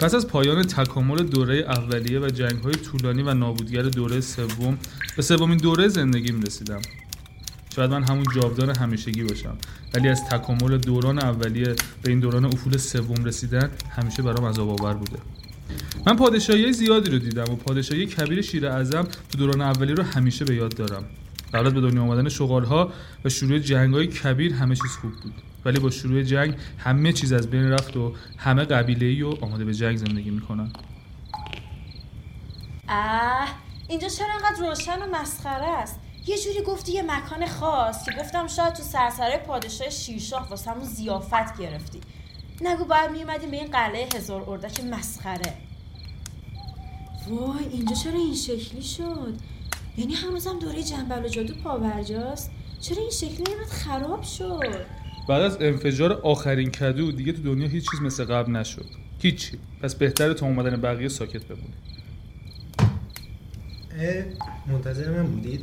پس از پایان تکامل دوره اولیه و جنگ های طولانی و نابودگر دوره سوم به سومین دوره زندگیم رسیدم. شاید من همون جاودان همیشگی باشم ولی از تکامل دوران اولیه به این دوران افول سوم رسیدن همیشه برام عذاب آور بوده. من پادشاهی زیادی رو دیدم و پادشاهی کبیر شیر اعظم تو دوران اولی رو همیشه به یاد دارم. قبل از به دنیا آمدن ها و شروع جنگ های کبیر همه چیز خوب بود. ولی با شروع جنگ همه چیز از بین رفت و همه قبیله ای و آماده به جنگ زندگی می‌کنن. اه اینجا چرا انقدر روشن و مسخره است؟ یه جوری گفتی یه مکان خاص که گفتم شاید تو سرسره پادشاه شیرشاه واسه همون زیافت گرفتی. نگو باید میومدیم به این قلعه هزار اردک مسخره. وای اینجا چرا این شکلی شد؟ یعنی هنوزم دوره جنبل و جادو پاورجاست چرا این شکلی اینقدر خراب شد؟ بعد از انفجار آخرین کدو دیگه تو دنیا هیچ چیز مثل قبل نشد. هیچی. پس بهتره تا اومدن بقیه ساکت بمونی. منتظر من بودید؟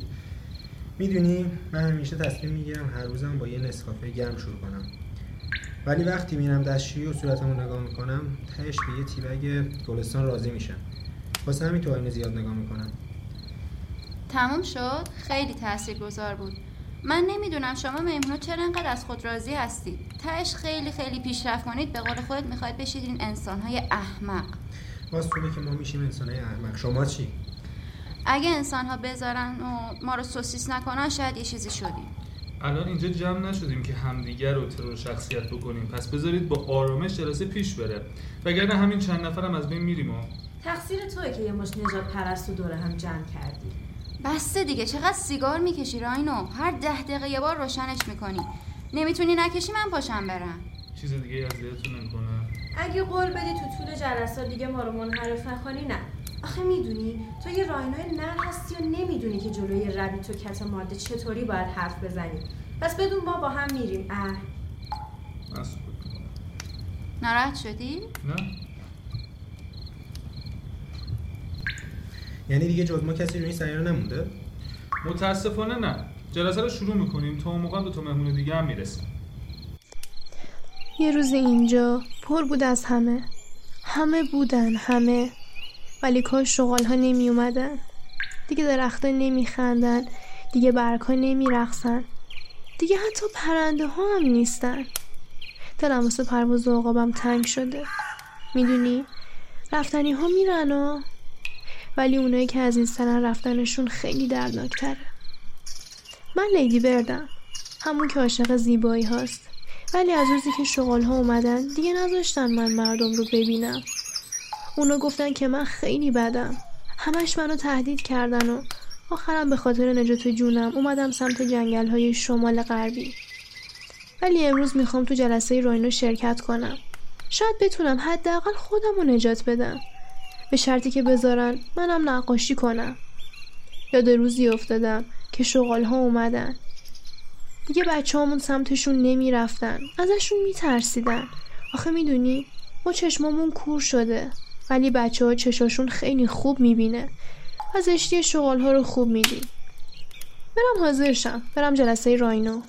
می‌دونی من همیشه تصمیم می‌گیرم هر روزم با یه نسکافه گرم شروع کنم. ولی وقتی میرم دستشویی و صورتمو نگاه می‌کنم تهش به یه تیبگ گلستان راضی میشم. واسه همین تو آینه زیاد نگاه می‌کنم. تموم شد؟ خیلی تاثیرگذار بود. من نمی‌دونم شما مهمونا چرا انقدر از خود راضی هستید تهش خیلی خیلی پیشرفت کنید. به قول خودت می‌خواید بشید این انسانهای احمق. باز خوبه که ما میشیم انسانهای احمق. شما چی؟ اگه انسان ها بذارن و ما رو سوسیس نکنن شاید یه چیزی شدیم. الان اینجا جمع نشدیم که همدیگر رو ترور شخصیت بکنیم. پس بذارید با آرامش جلسه پیش بره. وگرنه همین چند نفرم از بین میریم و تقصیر توه که یه مش نجات پرست و دوره هم جمع کردی. بسته دیگه. چقدر سیگار می‌کشی راینو؟ هر ده دقیقه یه بار روشنش می‌کنی. نمی‌تونی نکشی من پاشم برم. چیز دیگه از دلتون نکنه اگه قول بدی تو طول جلسات دیگه ما رو منحرف نکنی نه. آخه می‌دونی تو یه راینوی نر هستی و نمی‌دونی که جلوی ربی تو کت ماده چطوری باید حرف بزنی. پس بدون ما با هم میریم. اه. ناراحت شدی؟ نه. یعنی دیگه جز ما کسی روی سیاره نمونده؟ متاسفانه نه. جلسه رو شروع می‌کنیم. تا موقع به تو مهمون دیگه هم می‌رسیم یه روز اینجا پر بود از همه. همه بودن همه. ولی کاش شغال ها نمی اومدن دیگه درخت نمی خندن دیگه برگ ها نمی رخصن. دیگه حتی پرنده ها هم نیستن. دلم واسه پرواز عقابم تنگ شده. می‌دونی؟ رفتنی ها میرن و ولی اونایی که از این سنن رفتنشون خیلی دردناکتره. من لیدی بردم. همون که عاشق زیبایی هاست. ولی از روزی که شغال ها اومدن دیگه نذاشتن من مردم رو ببینم. اونا گفتن که من خیلی بدم. همش منو تهدید کردن و آخرم به خاطر نجات جونم اومدم سمت جنگل های شمال غربی. ولی امروز می‌خوام تو جلسه راینو شرکت کنم. شاید بتونم حداقل خودم رو نجات بدم. به شرطی که بذارن. منم نقاشی کنم. یاد روزی افتادم که شغال ها اومدن. دیگه بچه همون سمتشون نمی‌رفتن. ازشون میترسیدن. آخه می‌دونی ما چشمامون کور شده. ولی بچه ها چشاشون خیلی خوب می‌بینه. و زشتی شغال ها رو خوب میدی. برم حاضرشم برم جلسه راینو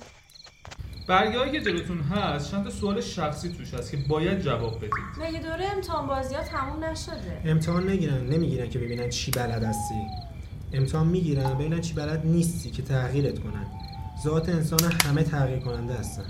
برگه که جلوتون هست چند سوال شخصی توش هست که باید جواب بدید مگه دوره امتحان بازی ها تموم نشده؟ امتحان نگیرن نمی‌گیرن که ببینن چی بلد هستی. امتحان می‌گیرن ببینن چی بلد نیستی که تغییرت کنن. ذات انسان همه تغییر کننده هستن.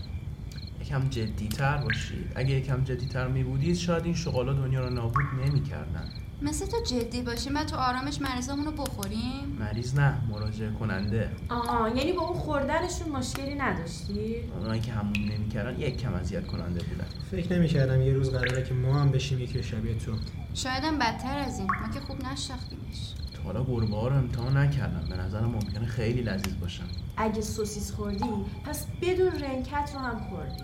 یکم جدیتر باشید. اگه یکم جدیتر می بودید شاید این شغالا دنیا رو نابود نمی‌کردن. مثل تو جدی باشیم و تو آرامش مریضامون رو بخوریم؟ مریض نه مراجعه کننده. آها یعنی با اون خوردنشون مشکلی نداشتی؟ اونایی که همون نمی‌کردن یک کم اذیت کننده بودن. فکر نمی‌کردم یه روز قراره که ما هم بشیم یکی شبیه تو. شایدم بدتر از این. ما که خوب نشناختیمش. تو حالا گربه ها رو امتحان نکردم. به نظرم ممکنه خیلی لذیذ باشن. اگه سوسیس خوردی پس بدون رنکت رو هم خوردی.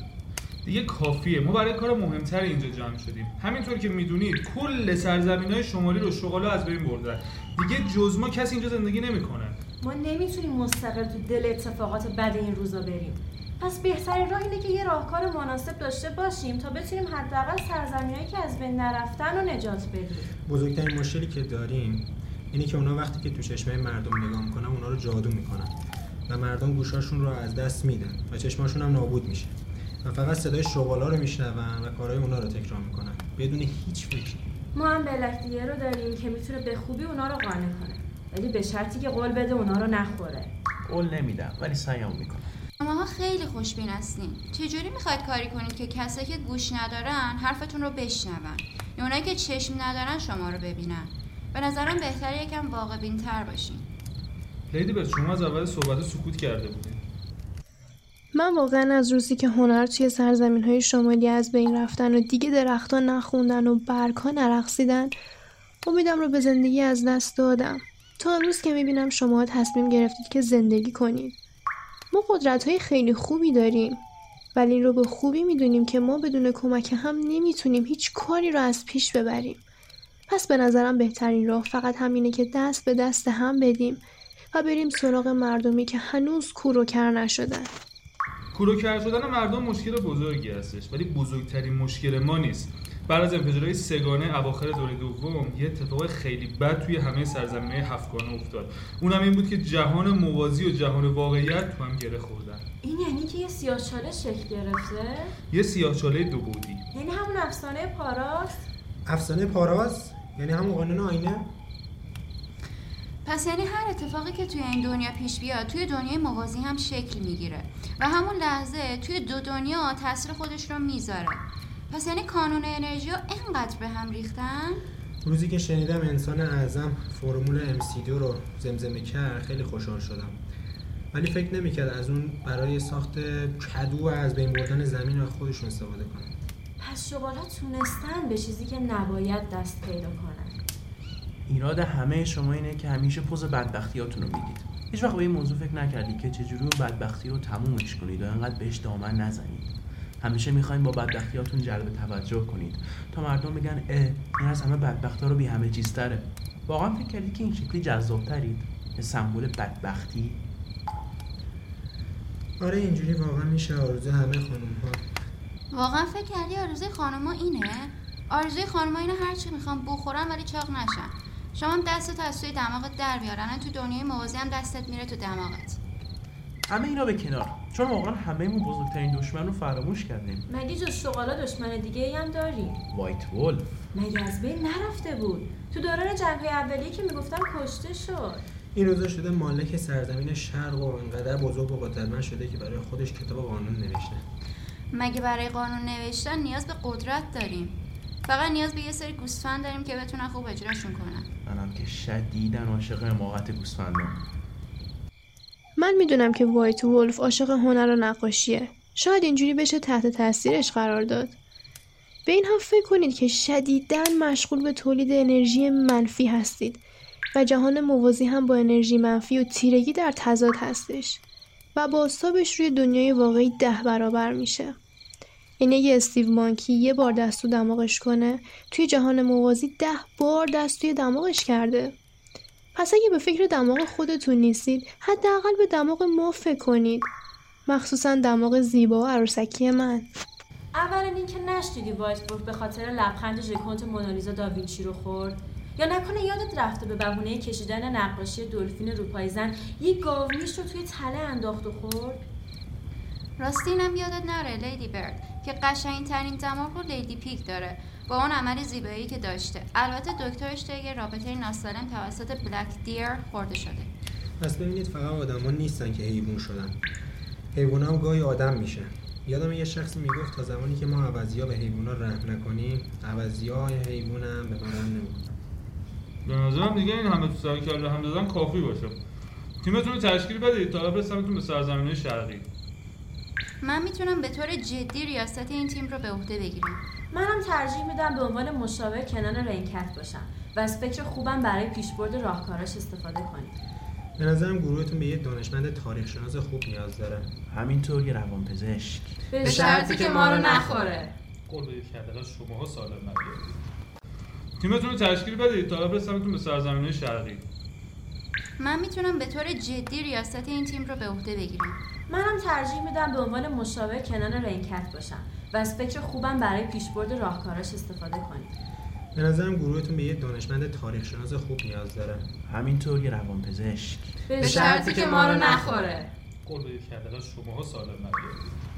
دیگه کافیه. ما برای کار مهمتر اینجا جمع شدیم. همینطور که می‌دونید کل سرزمین های شمالی رو شغالا از بین بردن دیگه جز ما کسی اینجا زندگی نمی‌کنه. ما نمی‌تونیم مستقل تو دل اتفاقات بد این روزا بریم. پس بهترین راه اینه که یه راهکار مناسب داشته باشیم تا بتونیم حداقل سرزمینایی که از بین نرفتن رو نجات بدیم. بزرگترین مشکلی که داریم اینه که اونا وقتی که تو چشمه مردم نگاه می‌کنن اونا رو جادو می‌کنن و مردم گوشاشون رو از دست میدن و چشماشون هم نابود میشه. و فقط صدای شغالا رو میشنون و کارهای اونا رو تکرار می‌کنن بدون هیچ فکری. ما هم بلک دیگه رو داریم که می‌تونه به خوبی اونا رو قانع کنه. ولی به شرطی که قول بده اونا رو نخوره. قول نمیدم ولی سعیمو می‌کنم. شماها خیلی خوشبین هستین. چجوری می‌خواید کاری کنید که کسایی که گوش ندارن حرفتون رو بشنون؟ یا اونایی که چشم ندارن شما رو ببینن. به نظرم بهتره یکم واقع بینتر باشین. لیدی بس. شما از اول صحبت سکوت کرده بودین. من واقعا از روزی که هنر توی سرزمین های شمالی از بین رفتن و دیگه درختها نخوندن و برگها نرقصیدن امیدم رو به زندگی از دست دادم. تا امروز که می‌بینم شما تصمیم گرفتید که زندگی کنید ما قدرت های خیلی خوبی داریم ولی این رو به خوبی می‌دونیم که ما بدون کمک هم نمی‌تونیم هیچ کاری رو از پیش ببریم. پس به نظرم بهترین راه فقط همینه که دست به دست هم بدیم و بریم سراغ مردمی که هنوز کور و کر نشدن. کوروکر شدن مردم مشکل بزرگی هستش ولی بزرگترین مشکل ما نیست. بعد از انفجارهای سگانه اواخر دوره دوم یه اتفاق خیلی بد توی همه سرزمینهای هفتگانه افتاد. اونم این بود که جهان موازی و جهان واقعیت تو هم گره خوردن. این یعنی که یه سیاهچاله شکل گرفته؟ یه سیاهچاله دو بعدی یعنی همون افسانه پاراس افسانه پاراز یعنی همون قانون آینه؟ پس یعنی هر اتفاقی که توی این دنیا پیش بیاد توی دنیای موازی هم شکل می‌گیره. و همون لحظه توی دو دنیا تاثیر خودش رو می‌ذاره. پس یعنی کانون انرژی ها اینقدر به هم ریختن؟ روزی که شنیدم انسان اعظم فرمول MC2 رو زمزمه کرد خیلی خوشحال شدم. ولی فکر نمی‌کرد از اون برای ساخت کدو و از بین بردن زمین و خودشون استفاده کنه. پس شغال ها تونستن به چیزی که نباید دست پیدا کنن. ایراد همه شما اینه که همیشه پوز بدبختیاتون رو می‌دید هیچ وقت به این موضوع فکر نکردی که چجوری اون بدبختی رو تمومش کنید و انقدر بهش دامن نزنید. همیشه می‌خواین با بدبختیاتون جلب توجه کنید. تا مردم بگن اه این از همه بدبختا رو بی همه چیزتره واقعا فکر کردی که این شکلی جذابترید؟ به سمبل بدبختی؟ آره اینجوری واقعا میشه آرزو همه خانم ها واقعا فکر کردی آرزوی خانما اینه؟ آرزوی خانما اینه هرچی می‌خوام بخورن ولی چاق نشن شما هم دستت از توی دماغت در بیارن تو دنیای موازی هم دستت میره تو دماغت. همه اینا به کنار. چون واقعا همه ما بزرگترین دشمن رو فراموش کردیم. مگه جز شغالا دشمن دیگه ای هم داریم وایت وولف. مگه از بین نرفته بود؟ تو دوران جنگ اولیه که می‌گفتن کشته شد. این روزا شده مالک سرزمین شرق و انقدر بزرگ و قدرتمند شده که برای خودش کتاب قانون نوشته. مگه برای قانون نوشتن نیاز به قدرت داریم؟ فقط نیاز به یه سری گوسفند داریم که بتونن خوب اجراشون کنن. منم که شدیدن عاشق حماقت گوسفندان من می‌دونم که وایت وولف عاشق هنر و نقاشیه. شاید اینجوری بشه تحت تاثیرش قرار داد. به این هم فکر کنید که شدیداً مشغول به تولید انرژی منفی هستید و جهان موازی هم با انرژی منفی و تیرگی در تضاد هستش و بازتابش روی دنیای واقعی ده برابر میشه. یعنی اگه استیو مانکی یه بار دست تو دماغش کنه. توی جهان موازی ده بار دست توی دماغش کرده. پس اگه به فکر دماغ خودتون نیستید حداقل به دماغ ما فکر کنید. مخصوصا دماغ زیبا و عروسکی من. اولا اینکه نشنیدی وولف به خاطر لبخند ژکونت مونالیزا داوینچی رو خورد؟ یا نکنه یادت رفته به بهونه کشیدن نقاشی دلفین روپای زن یه گاومیش رو توی تله انداخت و خورد؟ راستی اینم یادت نره لیدی برد که قشنگترین دماغ رو لیدی پیک داره. با اون عمل زیبایی که داشته. البته دکترش طی رابطه ناسالم توسط بلک دیر خورده شده. پس ببینید فقط آدما نیستن که حیوان شدن. حیوان هم گاهی آدم میشه یادم یه شخصی می‌گفت تا زمانی که ما عوضی به حیوان رحم نکنیم عوضی های حیوان هم به ما رحم نمی‌کنن به نظرم دیگه این همه تو سر کله هم دادن کافی باشه. تیمتون رو تشکیل بدید تا برسمتون به سرزمین شرقی. من می‌تونم به طور جدی ریاست این تیم رو به عهده بگیرم. منم ترجیح میدم به عنوان مشاور کنار رینکت باشم و از فکر خوبم برای پیشبرد راهکاراش استفاده کنیم. به نظرم گروهتون به یه دانشمند تاریخ شناس خوب نیاز داره. همینطور یه روانپزشک. به شرطی که ما رو نخوره. قول بدید که حداقل شماها سالم تیمتون رو تشکیل بدید تا برسمتون به سرزمین شرقی. من می‌تونم به طور جدی ریاست این تیم رو به عهده بگیرم. منم ترجیح میدم به عنوان مشاور کنار رینکت باشم و از فکر خوبم برای پیشبرد راهکاراش استفاده کنیم. به نظرم گروهتون به یه دانشمند تاریخ شناس خوب نیاز داره. همینطور یه روانپزشک. به شرطی که ما رو نخوره. قول بدید که حداقل شماها سالم نبیارید